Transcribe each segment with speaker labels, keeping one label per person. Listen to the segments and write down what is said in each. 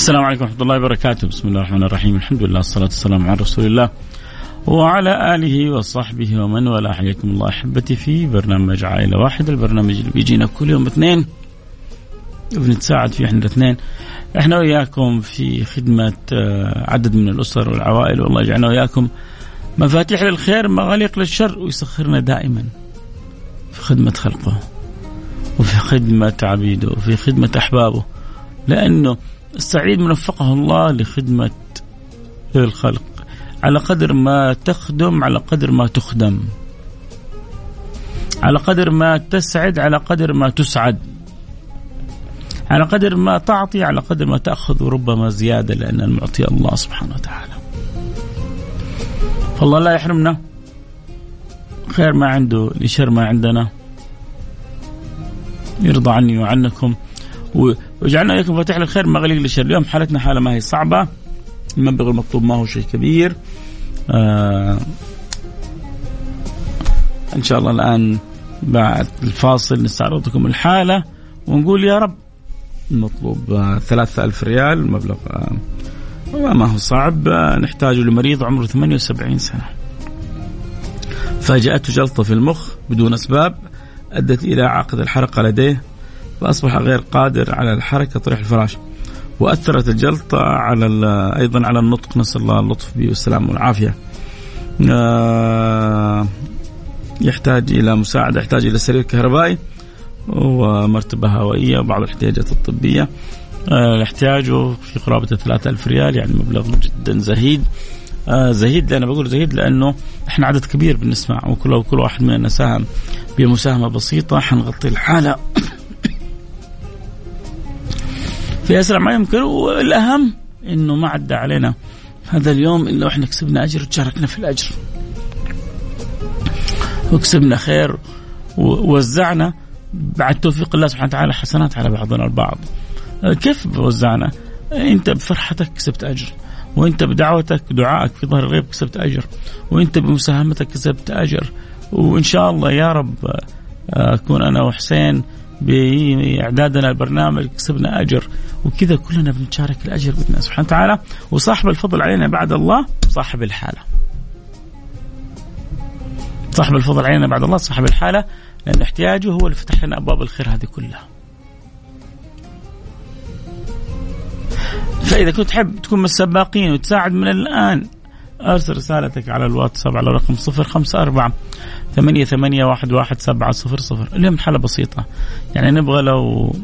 Speaker 1: السلام عليكم ورحمة الله وبركاته. بسم الله الرحمن الرحيم. الحمد لله والصلاة والسلام على رسول الله وعلى آله وصحبه ومن والاه. حياكم الله أحبتي في برنامج عائلة واحدة البرنامج اللي بيجينا كل يوم اثنين. بنتساعد فيه إحنا الاثنين. إحنا وياكم في خدمة آه، عدد من الأسر والعوائل. والله يجعلنا وياكم مفاتيح للخير مغاليق للشر ويسخرنا دائما في خدمة خلقه وفي خدمة عبيده وفي خدمة أحبابه. لأنه السعيد من وفقه الله لخدمة الخلق. على قدر ما تخدم على قدر ما تخدم. على قدر ما تسعد على قدر ما تسعد. على قدر ما تعطي على قدر ما تأخذ وربما زيادة لأن المعطي الله سبحانه وتعالى. فالله لا يحرمنا. خير ما عنده لشر ما عندنا. يرضى عني وعنكم. وجعلنا إياكم مفاتيح للخير مغاليق للشر. اليوم حالتنا حالة ما هي صعبة. المبلغ المطلوب ما هو شيء كبير. آه إن شاء الله الآن بعد الفاصل نستعرض لكم الحالة ونقول يا رب المطلوب ثلاثة ألف ريال مبلغ آه ما هو صعب. آه نحتاجه لمريض عمره 78 سنة. فاجأته جلطة في المخ بدون أسباب أدت إلى عقد الحرقة لديه. فأصبح غير قادر على الحركة طريح الفراش وأثرت الجلطة على أيضا على النطق. نسأل الله اللطف به والسلام والعافية. آه، يحتاج إلى مساعدة يحتاج إلى سرير كهربائي ومرتبة هوائية وبعض الاحتياجات الطبية. آه، احتياجه في قرابة 3000 ريال يعني مبلغ جدا زهيد. آه زهيد أنا بقول زهيد لأنه إحنا عدد كبير بنسمع وكل كل واحد مننا ساهم بمساهمة بسيطة. حنغطي الحالة. في أسرع ما يمكن والأهم إنه ما عدى علينا هذا اليوم إلا وإحنا كسبنا أجر وتشاركنا في الأجر. وكسبنا خير ووزعنا بعد توفيق الله سبحانه وتعالى حسنات على بعضنا البعض. كيف وزعنا؟ أنت بفرحتك كسبت أجر. وأنت بدعوتك دعائك في ظهر الغيب كسبت أجر وأنت بمساهمتك كسبت أجر وإن شاء الله يا رب أكون أنا وحسين بإعدادنا البرنامج كسبنا أجر وكذا كلنا بنشارك الأجر بإذن سبحانه وتعالى وصاحب الفضل علينا بعد الله صاحب الحالة. صاحب الفضل علينا بعد الله صاحب الحالة لأن احتياجه هو اللي فتح لنا أبواب الخير هذه كلها. فإذا كنت تحب تكون من السباقين وتساعد من الآن أرسل رسالتك على الواتساب على رقم 054 ثمانية ثمانية واحد واحد سبعة صفر صفر. اليوم حالة بسيطة. يعني نبغى لو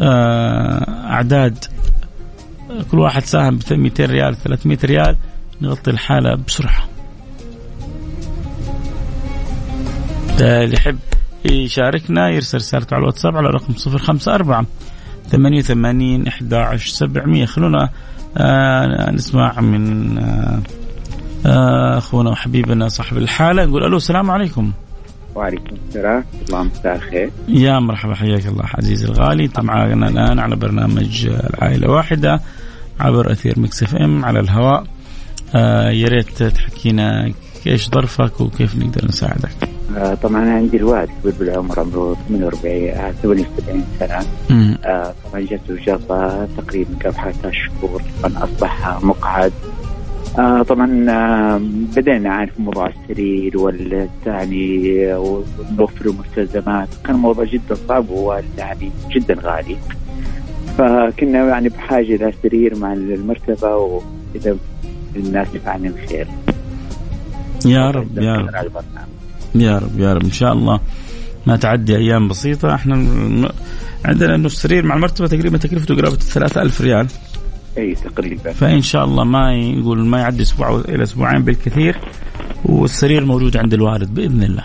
Speaker 1: آه، أعداد كل واحد ساهم ب 200 ريال 300 ريال نغطي الحالة بسرعة. اللي يحب يشاركنا يرسل رسالته على الواتساب على رقم 054 88 11 700 خلونا آه نسمع من آه آه، أخونا وحبيبنا صاحب الحالة نقول ألو السلام عليكم.
Speaker 2: وعليكم السلام. الله مساء الخير
Speaker 1: يا مرحبا حياك الله عزيزي الغالي. انت معنا الآن على برنامج العائلة واحدة عبر أثير Mix FM على الهواء. آه يا ريت تحكينا إيش ظرفك وكيف نقدر نساعدك.
Speaker 2: آه طبعا أنا عندي الوالد بالعمر عمره 48 78 سنة. آه طبعا جاته جلطه تقريبا قبل ثلاث شهور طبعا أصبح مقعد. آه طبعا آه بدينا نعرف موضوع السرير والثاني ونوفر المستلزمات كان الموضوع جدا صعب وهو يعني جدا غالي. فكنا يعني بحاجة إلى سرير مع المرتبة وإذا الناس يفعلنا الخير.
Speaker 1: يا رب يا رب. يا رب يا رب. إن شاء الله ما تعدي أيام بسيطة. إحنا عندنا إنه السرير مع المرتبة تقريبا تكلفته قرابة 3000 ريال.
Speaker 2: أي تقريبا.
Speaker 1: فإن شاء الله ما يقول ما يعدي أسبوع إلى أسبوعين بالكثير والسرير موجود عند الوالد بإذن الله.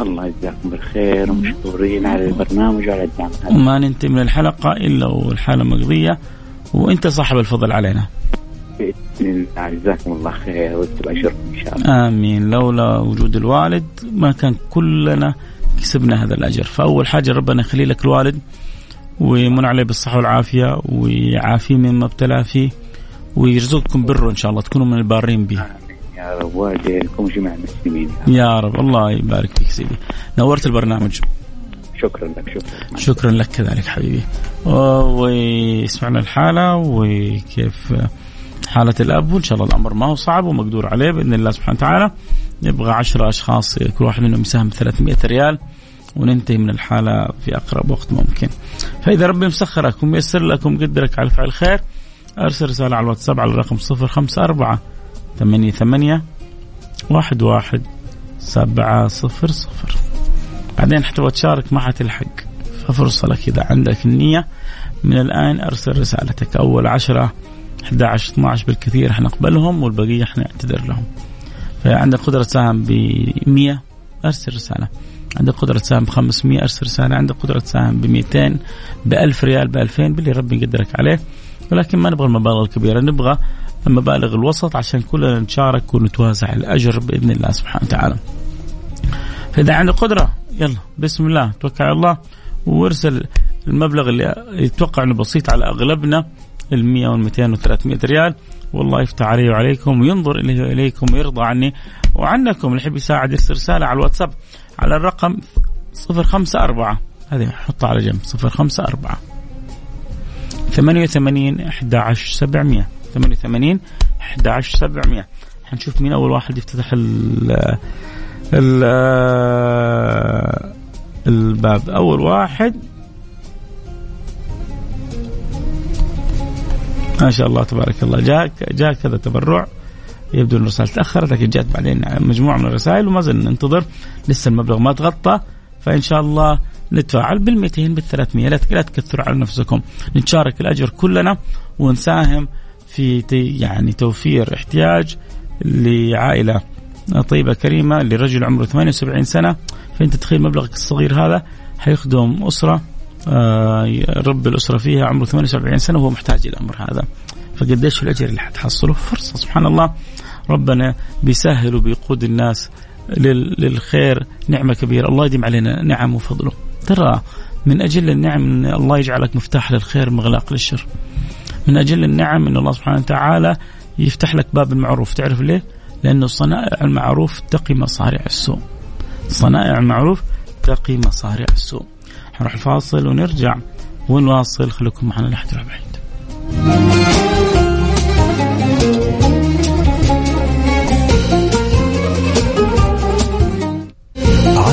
Speaker 2: الله يجزاكم بالخير ومشكورين على البرنامج وعلى الدعم.
Speaker 1: وما ننتهي من الحلقة إلا والحالة مقضية وأنت صاحب الفضل علينا.
Speaker 2: بإذن الله جزاكم الله خير ويكتب اجركم إن شاء الله.
Speaker 1: آمين. لولا وجود الوالد ما كان كلنا كسبنا هذا الأجر. فأول حاجة ربنا يخلي لك الوالد ويمن عليه بالصحة والعافية ويعافيه مما ابتلى فيه ويرزقكم بره إن شاء الله تكونوا من البارين به.
Speaker 2: يا رب والديكم جميع المسلمين.
Speaker 1: يا رب الله يبارك فيك سيدي. نورت البرنامج.
Speaker 2: شكرا لك شكرا
Speaker 1: شكرا لك كذلك حبيبي. ويسمعنا الحالة وكيف حالة الأب وإن شاء الله الأمر ما هو صعب ومقدور عليه بإذن الله سبحانه وتعالى. نبغى عشرة أشخاص كل واحد منهم يساهم 300 ريال. وننتهي من الحالة في أقرب وقت ممكن. فإذا ربي مسخرك وميسر لك ومقدرك على فعل خير أرسل رسالة على الواتساب على الرقم 054 ثمانية ثمانية واحد واحد سبعة صفر صفر. بعدين حتبغى تشارك ما حتلحق ففرصة لك إذا عندك النية. من الآن أرسل رسالتك أول عشرة 11 12 بالكثير حنقبلهم والبقية حنعتذر لهم. فعندك قدرة تساهم ب 100 أرسل رسالة. عندك قدرة تساهم ب 500 أرسل رسالة عندك قدرة تساهم ب 200 ب 1000 ريال ب 2000 باللي ربي يقدرك عليه. ولكن ما نبغى المبالغ الكبيرة نبغى المبالغ الوسط عشان كلنا نشارك ونتوازع الأجر بإذن الله سبحانه وتعالى. فإذا عندك قدرة يلا بسم الله توكل على الله. وارسل المبلغ اللي يتوقع إنه بسيط على أغلبنا ال 100 وال 200 وال 300 ريال. والله يفتح علي وعليكم وينظر اليكم ويرضى عني وعنكم. اللي يحب يساعد يرسل رسالة على الواتساب. على الرقم 054 هذه حطها على جنب 054 88 11 700 88 11 700 حنشوف مين أول واحد يفتتح ال ال الباب. أول واحد. ما شاء الله تبارك الله. جاء جاء كذا تبرع. يبدو أن الرسائل تأخرت لكن جات بعدين مجموعة من الرسائل وما زلنا ننتظر. لسه المبلغ ما تغطى فإن شاء الله نتفاعل بال 200 بال 300 لا تكثروا على نفسكم. نتشارك الأجر كلنا ونساهم في يعني توفير احتياج لعائلة طيبة كريمة لرجل عمره 78 سنة. فأنت تخيل مبلغك الصغير هذا حيخدم أسرة آه، رب الأسرة فيها عمره 78 سنة وهو محتاج الأمر هذا. فقديش الأجر اللي حتحصله؟ فرصة سبحان الله. ربنا بيسهل وبيقود الناس للخير نعمة كبيرة. الله يديم علينا نعم وفضله. ترى من أجل النعم إن الله يجعلك مفتاح للخير مغلاق للشر. من أجل النعم إن الله سبحانه وتعالى يفتح لك باب المعروف. تعرف ليه؟ لأنه صنائع المعروف تقي مصارع السوء. صنائع المعروف تقي مصارع السوء. حنروح الفاصل ونرجع ونواصل. خليكم معنا تروح بعيد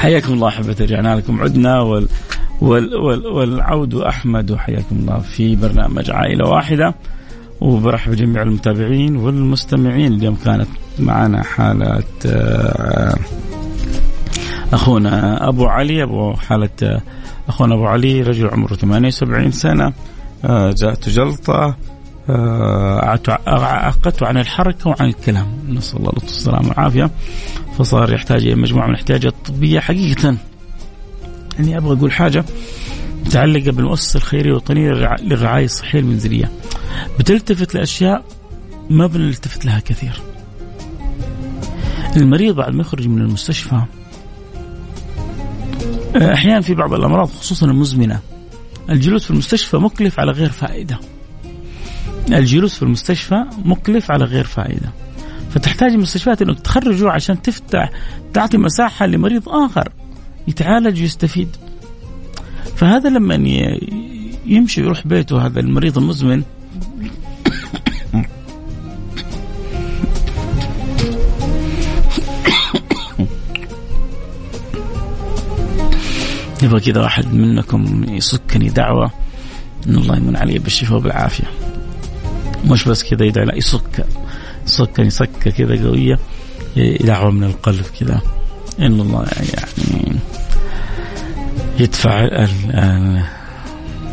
Speaker 1: حياكم الله أحبتي رجعنا لكم عدنا وال وال وال والعود أحمد وحياكم الله في برنامج عائلة واحدة. وبرحب بجميع المتابعين والمستمعين. اليوم كانت معنا حالة آه، أخونا أبو علي أبو حالة آه، أخونا أبو علي رجل عمره 78 سنة آه، جاءته جلطة. عقدته عن الحركه وعن الكلام نسال الله السلامه والعافيه فصار يحتاج إلى مجموعه من الاحتياجات الطبيه حقيقه يعني أبغى أقول حاجة متعلقه بالمؤسسه الخيريه الوطنيه للرعايه الصحيه المنزليه بتلتفت لاشياء ما بنلتفت لها كثير المريض بعد ما يخرج من المستشفى أحيانا في بعض الامراض خصوصا المزمنه الجلوس في المستشفى مكلف على غير فائده الجلوس في المستشفى مكلف على غير فائدة. فتحتاج المستشفيات إنك تخرجه عشان تفتح تعطي مساحة لمريض آخر يتعالج ويستفيد. فهذا لما يمشي يروح بيته هذا المريض المزمن يبغى كذا واحد منكم يسكني دعوة إن الله يمن علي بالشفاء وبالعافية. مش بس كذا يدعي لا يسك يسكني سكة كذا قوية دعوة من القلب كذا إن الله يعني يدفع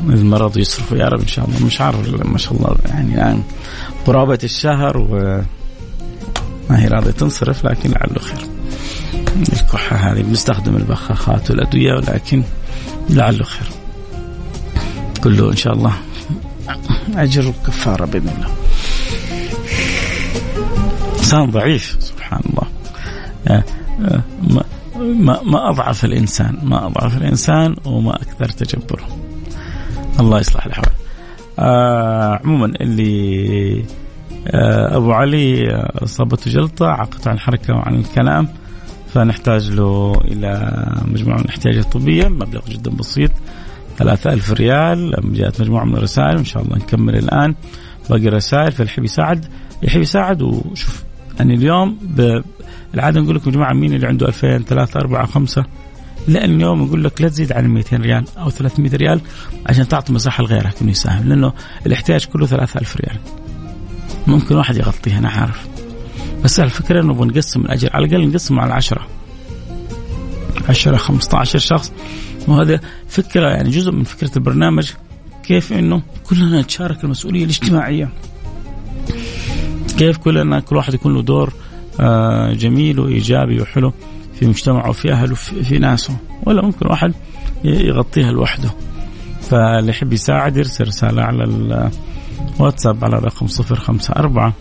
Speaker 1: المرض ويصرفه. يا رب إن شاء الله. مش عارف ما شاء الله. يعني الآن قرابة الشهر و ما هي راضية تنصرف لكن لعله خير. الكحة هذه بنستخدم البخاخات والأدوية ولكن لعله خير. كله إن شاء الله. أجر وكفارة بإذن الله. إنسان ضعيف سبحان الله. آه، آه، ما, ما, ما أضعف الإنسان ما أضعف الإنسان وما أكثر تجبره. الله يصلح الأحوال آه عموما اللي آه أبو علي أصابته جلطة عقد عن الحركة وعن الكلام فنحتاج له إلى مجموعة من الاحتياجات الطبية مبلغ جدا بسيط. ثلاثة ألف ريال. جاءت مجموعة من الرسائل وإن شاء الله نكمل الآن. باقي الرسائل فالحب يساعد يحب يساعد وشوف أنا اليوم العادة نقول لكم يا جماعة مين اللي عنده 2000 3 4 5 لا اليوم يقول لك لا تزيد عن 200 ريال أو 300 ريال عشان تعطي مساحة لغيرك إنه يساهم لأنه الاحتياج كله 3000 ريال. ممكن واحد يغطيها أنا عارف. بس الفكرة إنه بنقسم الأجر على الأقل نقسمه على 10 10 15 شخص. وهذا فكرة يعني جزء من فكرة البرنامج كيف إنه كلنا نتشارك المسؤولية الاجتماعية. كيف كلنا كل واحد يكون له دور آه، جميل وإيجابي وحلو في مجتمعه وفي أهله وفي ناسه ولا ممكن واحد يغطيها لوحده. فاللي يحب يساعد يرسل رسالة على الواتساب على الرقم 054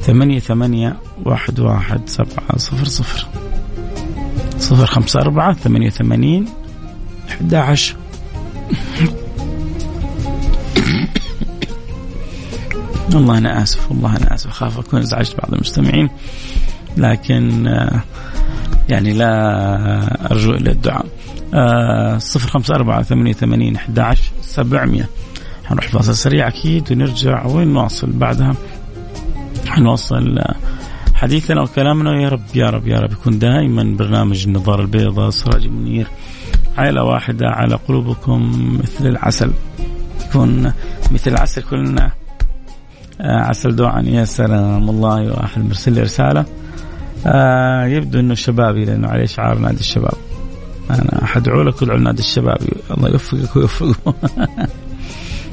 Speaker 1: ثمانية ثمانية واحد واحد سبعة صفر صفر. صفر خمسة أربعة ثمانية ثمانين أحد عشر والله أنا آسف والله أنا آسف. أخاف أكون أزعجت بعض المستمعين لكن آه، يعني لا أرجو إلا الدعاء. آه، صفر خمسة أربعة ثمانية ثمانين أحد عشر سبعمية. حنروح فاصل سريع أكيد ونرجع ونواصل بعدها؟ حنوصل حديثنا وكلامنا. يا رب يا رب يا رب. يكون دائما برنامج النظارة البيضاء سراج منير عائلة واحدة على قلوبكم مثل العسل. يكون مثل العسل كلنا. آه، عسل دوعا. يا سلام والله واحد مرسل لي رسالة. آه يبدو إنه شبابي لأنه عليه شعار نادي الشباب. أنا حدعو لك وادعو لنادي الشباب. الله يوفقك ويوفقه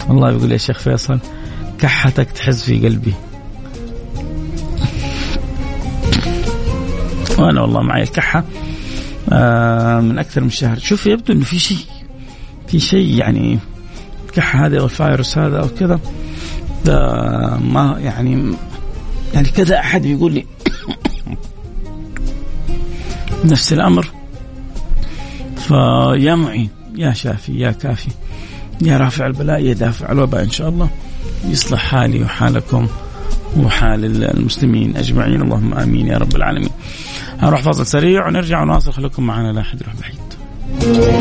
Speaker 1: والله يقول يا شيخ فيصل كحتك تحز في قلبي. وأنا والله معي الكحة. من أكثر من شهر. شوف يبدو إنه في شيء في شيء يعني الكحه هذه أو الفايروس هذا أو كذا. ما يعني يعني كذا أحد يقول لي نفس الأمر. فيا معين يا شافي يا كافي يا رافع البلاء يا دافع الوباء إن شاء الله. يصلح حالي وحالكم وحال المسلمين أجمعين. اللهم آمين يا رب العالمين. هنروح فاصل سريع ونرجع ونواصل خليكم معنا لا احد يروح بعيد.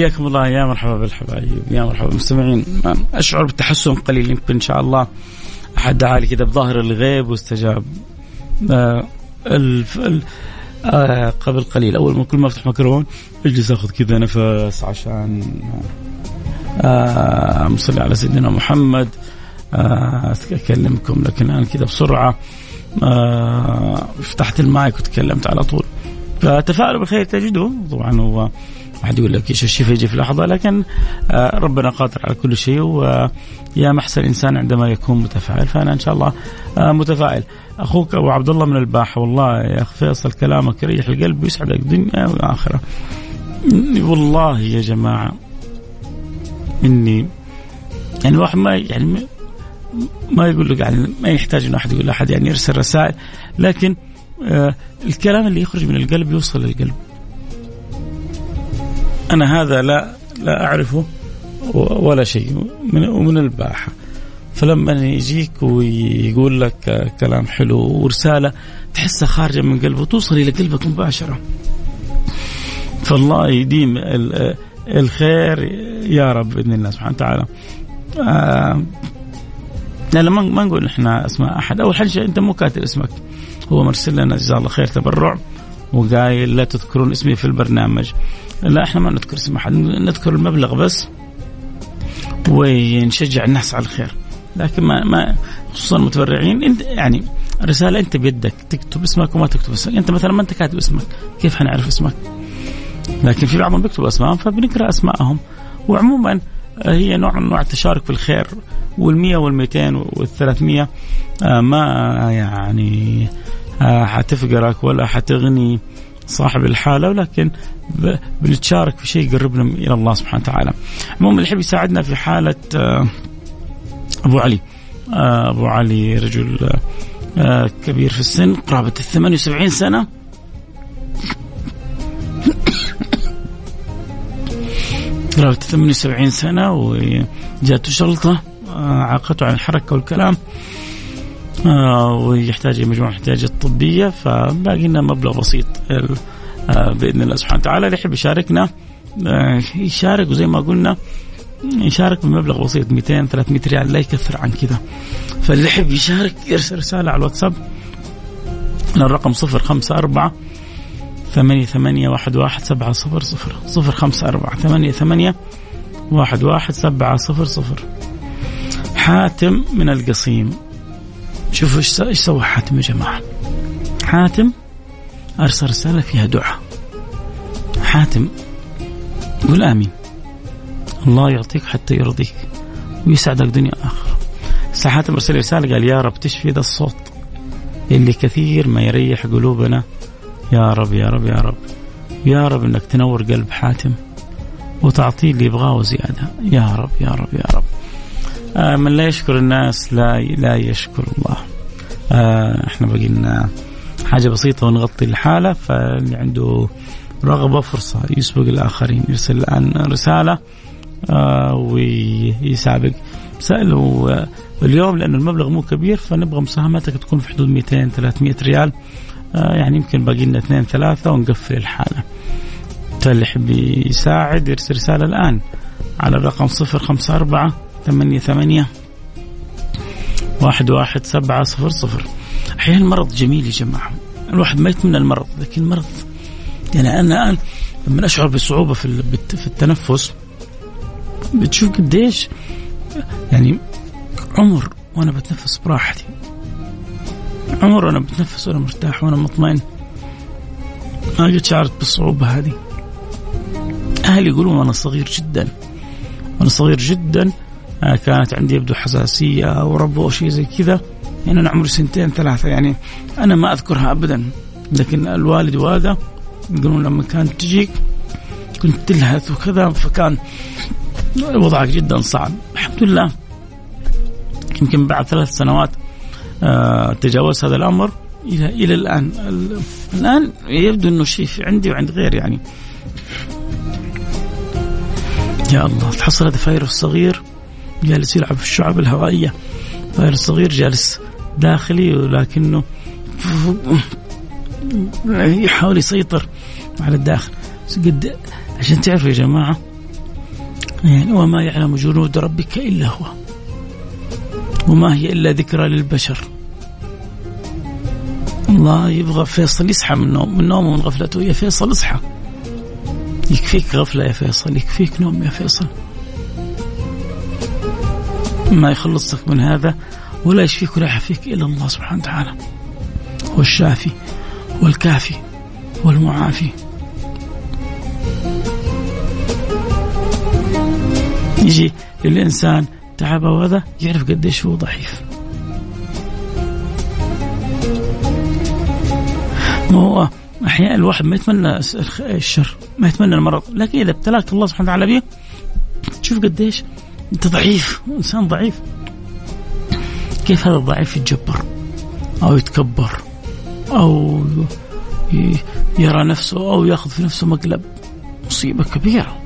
Speaker 1: حياكم الله. يا مرحبا بالحبايب يا مرحبا بالمستمعين. أشعر بالتحسن قليل يمكن إن شاء الله أحد دعا لي كذا بظاهر الغيب واستجاب. آه الف... آه قبل قليل. أول ما كل ما أفتح ميكروفون أجلس آخذ كذا نفس عشان آه صلي على سيدنا محمد. آه أكلمكم لكن الآن كذا بسرعة. آه فتحت المايك وتكلمت على طول. فتفاءلوا بالخير تجدوه. طبعا هو واحد يقول لك إيش الشفاء يجي في لحظة لكن آه ربنا قادر على كل شيء ويا محسن الإنسان عندما يكون متفائل فأنا إن شاء الله آه متفائل. أخوك أبو عبد الله من الباحه والله يا اخ فيصل كلامك يريح القلب ويسعدك دنيا وآخرة. والله يا جماعة إني يعني الواحد ما يعني ما يقول لك يعني ما يحتاج انه أحد يقول لأحد يعني يرسل رسائل لكن آه الكلام اللي يخرج من القلب يوصل للقلب. أنا هذا لا لا أعرفه ولا شيء من ومن الباحة. فلما يجيك ويقول لك كلام حلو ورسالة تحسها خارجة من قلبه توصل إلى قلبك مباشرة. فالله يديم الخير يا رب بإذن الله سبحانه وتعالى. آه لا لا ما نقول إحنا أسماء أحد. أول حاجة أنت مو كاتب اسمك. هو مرسل لنا جزاه الله خير تبرع. وقايل لا تذكرون اسمي في البرنامج. لا إحنا ما نذكر اسم أحد نذكر المبلغ بس. ونشجع الناس على الخير. لكن ما ما خصوصا المتبرعين إنت يعني رسالة أنت بيدك تكتب اسمك وما تكتب اسمك. أنت مثلا ما أنت كاتب اسمك كيف حنعرف اسمك؟ لكن في بعضهم بيكتبوا اسمائهم فبنقرأ اسمائهم وعموما هي نوع من أنواع التشارك في الخير وال100 وال200 وال300 ما يعني حتفقرك ولا حتغني صاحب الحالة ولكن بنتشارك في شيء يقربنا إلى الله سبحانه وتعالى. المهم اللي يحب يساعدنا في حالة أبو علي. أبو علي رجل كبير في السن قرابة ال 78 سنة. قرابة 78 سنة وجاته جلطة عاقته عن الحركة والكلام. ويحتاج مجموعة الاحتياجات الطبية فباقي لنا مبلغ بسيط بإذن الله سبحانه وتعالى. اللي يحب يشاركنا يشارك وزي ما قلنا يشارك بمبلغ بسيط 200 300 ريال لا يكثر عن كذا فاللي يحب يشارك يرسل رسالة على الواتساب الرقم 054 ثمانية ثمانية واحد واحد سبعة صفر صفر. صفر خمسة أربعة ثمانية ثمانية واحد واحد سبعة صفر صفر. حاتم من القصيم. شوفوا إيش إيش سوى حاتم يا جماعة؟ حاتم أرسل رسالة فيها دعاء. حاتم قول آمين. الله يعطيك حتى يرضيك ويسعدك دنيا آخرة. حاتم أرسل رسالة قال يا رب تشفي ذا الصوت اللي كثير ما يريح قلوبنا. يا رب يا رب يا رب. يا رب إنك تنور قلب حاتم وتعطيه اللي يبغاه وزياده يا رب يا رب يا رب. من لا يشكر الناس لا لا يشكر الله. آه إحنا باقي لنا حاجة بسيطة ونغطي الحالة فاللي عنده رغبة فرصة يسبق الآخرين يرسل الآن رسالة آه ويسابق سألوا اليوم لأن المبلغ مو كبير فنبغى مساهمتك تكون في حدود 200 300 ريال. يعني يمكن باقي لنا اثنين ثلاثة ونقفل الحالة. فاللي يحب يساعد يرسل رسالة الآن على الرقم صفر خمسة أربعة ثمانية ثمانية واحد واحد سبعة صفر صفر. أحيانا المرض جميل يا جماعة. الواحد ما يتمنى المرض لكن المرض يعني أنا الآن لما أشعر بصعوبة في في التنفس بتشوف قديش يعني عمر وأنا بتنفس براحتي. عمر وأنا بتنفس وأنا مرتاح وأنا مطمئن. ما قد شعرت بالصعوبة هذه. أهلي يقولون وأنا صغير جدا. وأنا صغير جدا كانت عندي يبدو حساسية أو ربو أو شيء زي كذا. يعني أنا عمري سنتين ثلاثة يعني أنا ما أذكرها أبدا. لكن الوالد وهذا يقولون لما كانت تجيك كنت تلهث وكذا فكان وضعك جدا صعب. الحمد لله. يمكن بعد ثلاث سنوات آه تجاوز هذا الأمر إلى إلى الآن. الآن يبدو إنه شيء عندي وعند غيري يعني. يا الله تحصل هذا فيروس صغير جالس يلعب في الشعب الهوائية. فيروس صغير جالس داخلي ولكنه يحاول يسيطر على الداخل. قد عشان تعرفوا يا جماعة يعني وما يعلم جنود ربك إلا هو. وما هي إلا ذكرى للبشر. الله يبغى فيصل يصحى من النوم من نومه ومن غفلته يا فيصل اصحى. يكفيك غفلة يا فيصل يكفيك نوم يا فيصل. ما يخلصك من هذا ولا يشفيك ولا يعافيك إلا الله سبحانه وتعالى. هو الشافي والكافي والمعافي. يجي للإنسان تعب وهذا يعرف قديش هو ضعيف. ما هو أحيانا الواحد ما يتمنى الشر ما يتمنى المرض لكن إذا ابتلاك الله سبحانه وتعالى به تشوف قديش أنت ضعيف إنسان ضعيف. كيف هذا الضعيف يتجبر؟ أو يتكبر أو يرى نفسه أو يأخذ في نفسه مقلب. مصيبة كبيرة.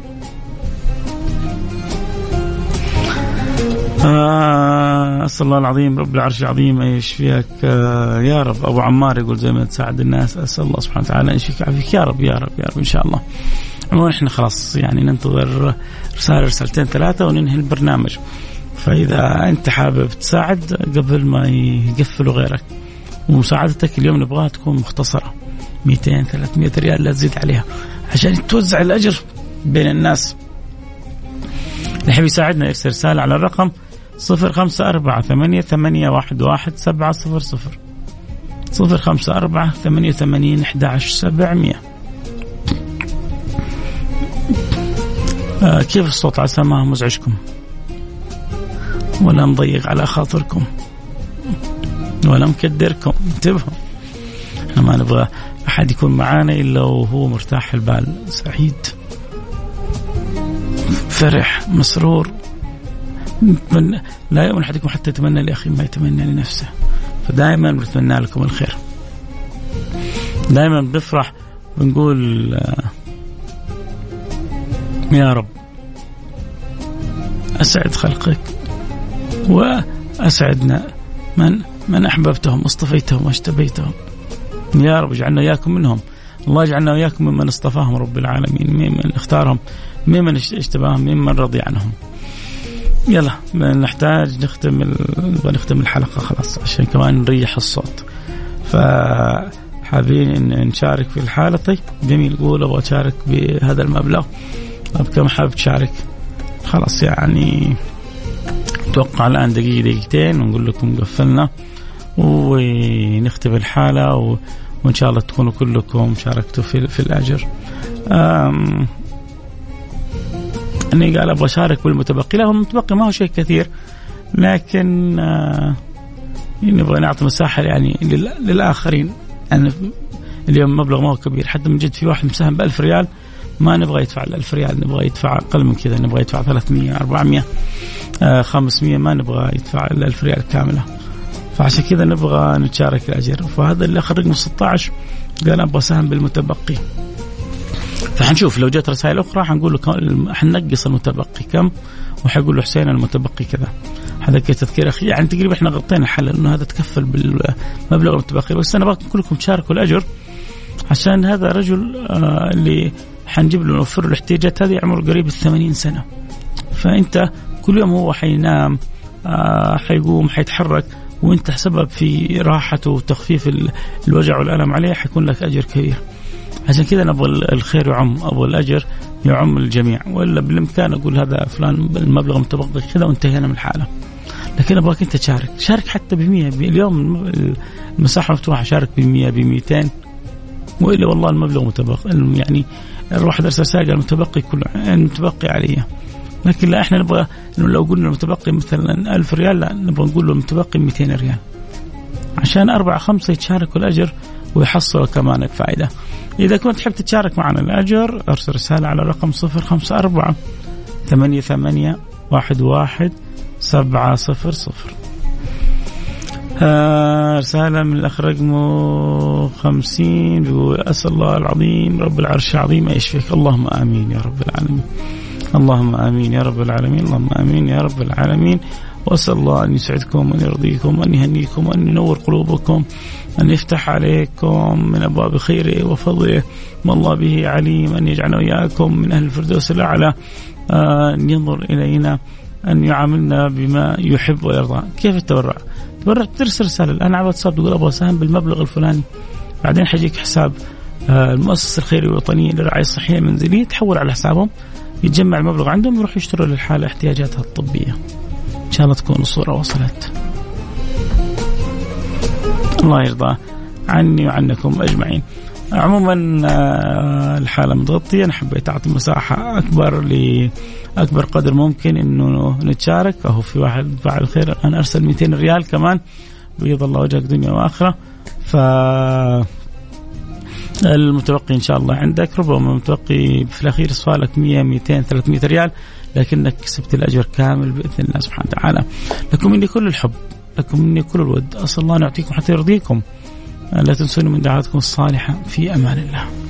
Speaker 1: آه أسأل الله العظيم رب العرش العظيم أن يشفيك آه يا رب. أبو عمار يقول زي ما تساعد الناس أسأل الله سبحانه وتعالى أن يشفيك يا رب يا رب يا رب إن شاء الله. إحنا خلاص يعني ننتظر رساله رسالتين ثلاثة وننهي البرنامج. فإذا أنت حابب تساعد قبل ما يقفلوا غيرك. ومساعدتك اليوم نبغاها تكون مختصرة. 200 300 ريال لا تزيد عليها. عشان توزع الأجر بين الناس. اللي يحب يساعدنا يرسل رسالة على الرقم صفر خمسة أربعة ثمانية, ثمانية واحد, واحد سبعة صفر صفر. صفر خمسة أربعة ثمانية أحد عشر سبعمية. آه كيف الصوت عسى ما مزعجكم. ولا نضيق على خاطركم. ولا مكدركم انتبهوا. إحنا ما نبغى أحد يكون معانا إلا وهو مرتاح البال. سعيد. فرح. مسرور. من لا يؤمن أحدكم حتى يتمنى لأخيه ما يتمنى لنفسه. فدائما بنتمنى لكم الخير. دائما بنفرح. بنقول يا رب. أسعد خلقك وأسعدنا من من أحببتهم واصطفيتهم واجتبيتهم. يا رب اجعلنا إياكم منهم. الله يجعلنا واياكم ممن اصطفاهم رب العالمين ممن اختارهم ممن اجتباهم ممن رضي عنهم. يلا نحتاج نختم نبغى نختم الحلقة خلاص عشان كمان نريح الصوت. فحابين ان نشارك في الحالة. طيب جميل قول أبغى أشارك بهذا المبلغ. طيب كم حابب تشارك. خلاص يعني أتوقع الآن دقيقة دقيقتين ونقول لكم قفلنا ونختم الحالة و... وإن شاء الله تكونوا كلكم شاركتوا في, في الأجر. أم... أني قال أبغى أشارك بالمتبقي. لا هو المتبقي ما هو شيء كثير. لكن آه نبغى نعطي مساحة يعني للآخرين. يعني اليوم مبلغ ما هو كبير. حتى من جد في واحد مساهم ب 1000 ريال ما نبغى يدفع ال 1000 ريال نبغى يدفع أقل من كذا نبغى يدفع 300 400 آه 500 ما نبغى يدفع ال 1000 ريال كاملة. فعشان كذا نبغى نتشارك الاجر فهذا اللي أخر رقم 16 قال أبغى سهم بالمتبقي. فحنشوف لو جت رسائل أخرى حنقول له حنقص المتبقي. كم؟ وحيقول له حسين المتبقي كذا. هذا كتذكير أخي. يعني تقريبا إحنا غطينا الحل إنه هذا تكفل بالمبلغ المتبقي. بس أنا ابغاكم كلكم تشاركوا الأجر. عشان هذا رجل آه اللي حنجيب له نوفر له الاحتياجات هذه عمره قريب ال 80 سنة. فأنت كل يوم هو حينام آه حيقوم حيتحرك وأنت سبب في راحته وتخفيف الوجع والألم عليه حيكون لك أجر كبير. عشان كذا نبغى الخير يعم أبغى الأجر يعم الجميع. وإلا بالإمكان أقول هذا فلان المبلغ المتبقي كذا وانتهينا من الحالة. لكن أبغاك أنت تشارك، شارك حتى ب 100 اليوم المساحة مفتوحة. شارك ب 100 ب 200 وإلا والله المبلغ متبقي. يعني الواحد ارسل رسائل المتبقي كله المتبقي علي لكن لا إحنا نبغى لو قلنا المتبقي مثلا 1000 ريال لا نبغى نقول له المتبقي 200 ريال. عشان أربعة خمسة يتشاركوا الأجر ويحصلوا كمان الفائدة. إذا كنت تحب تشارك معنا الأجر أرسل رسالة على رقم صفر خمسة أربعة ثمانية ثمانية واحد واحد سبعة صفر صفر. رسالة من الأخ رقمه خمسين بيقول أسأل الله العظيم رب العرش العظيم يشفيك اللهم آمين يا رب العالمين. اللهم آمين يا رب العالمين. اللهم آمين يا رب العالمين. وأسأل الله أن يسعدكم وان يرضيكم وان يهنيكم وان ينور قلوبكم أن يفتح عليكم من أبواب خيره وفضله. ما الله به عليم أن يجعلنا وإياكم من أهل الفردوس الأعلى. أن ينظر إلينا أن يعاملنا بما يحب ويرضى. كيف التبرع؟ تبرع ترسل رسالة الآن على واتساب تقول أبغى اساهم بالمبلغ الفلاني بعدين حيجيك حساب آه، المؤسسة الخيرية الوطنيه للرعاية الصحية المنزليه تحول على حسابهم يتجمع المبلغ عندهم يروح يشتروا للحالة احتياجاتها الطبية. إن شاء الله تكون الصورة وصلت. الله يرضى عني وعنكم أجمعين. عموما آه، الحالة متغطية. أنا حبيت اعطي مساحة أكبر لاكبر قدر ممكن إنه نتشارك. أهو في واحد فعل خير أنا أرسل 200 ريال كمان. بيض الله وجهك دنيا وآخرة. ف المتوقي إن شاء الله عندك. ربما المتوقي في الأخير يصفى لك 100 200 300 ريال. لكنك كسبت الأجر كامل بإذن الله سبحانه وتعالى. لكم مني كل الحب لكم مني كل الود. أسأل الله أن يعطيكم حتى يرضيكم. لا تنسوني من دعواتكم الصالحة في أمان الله.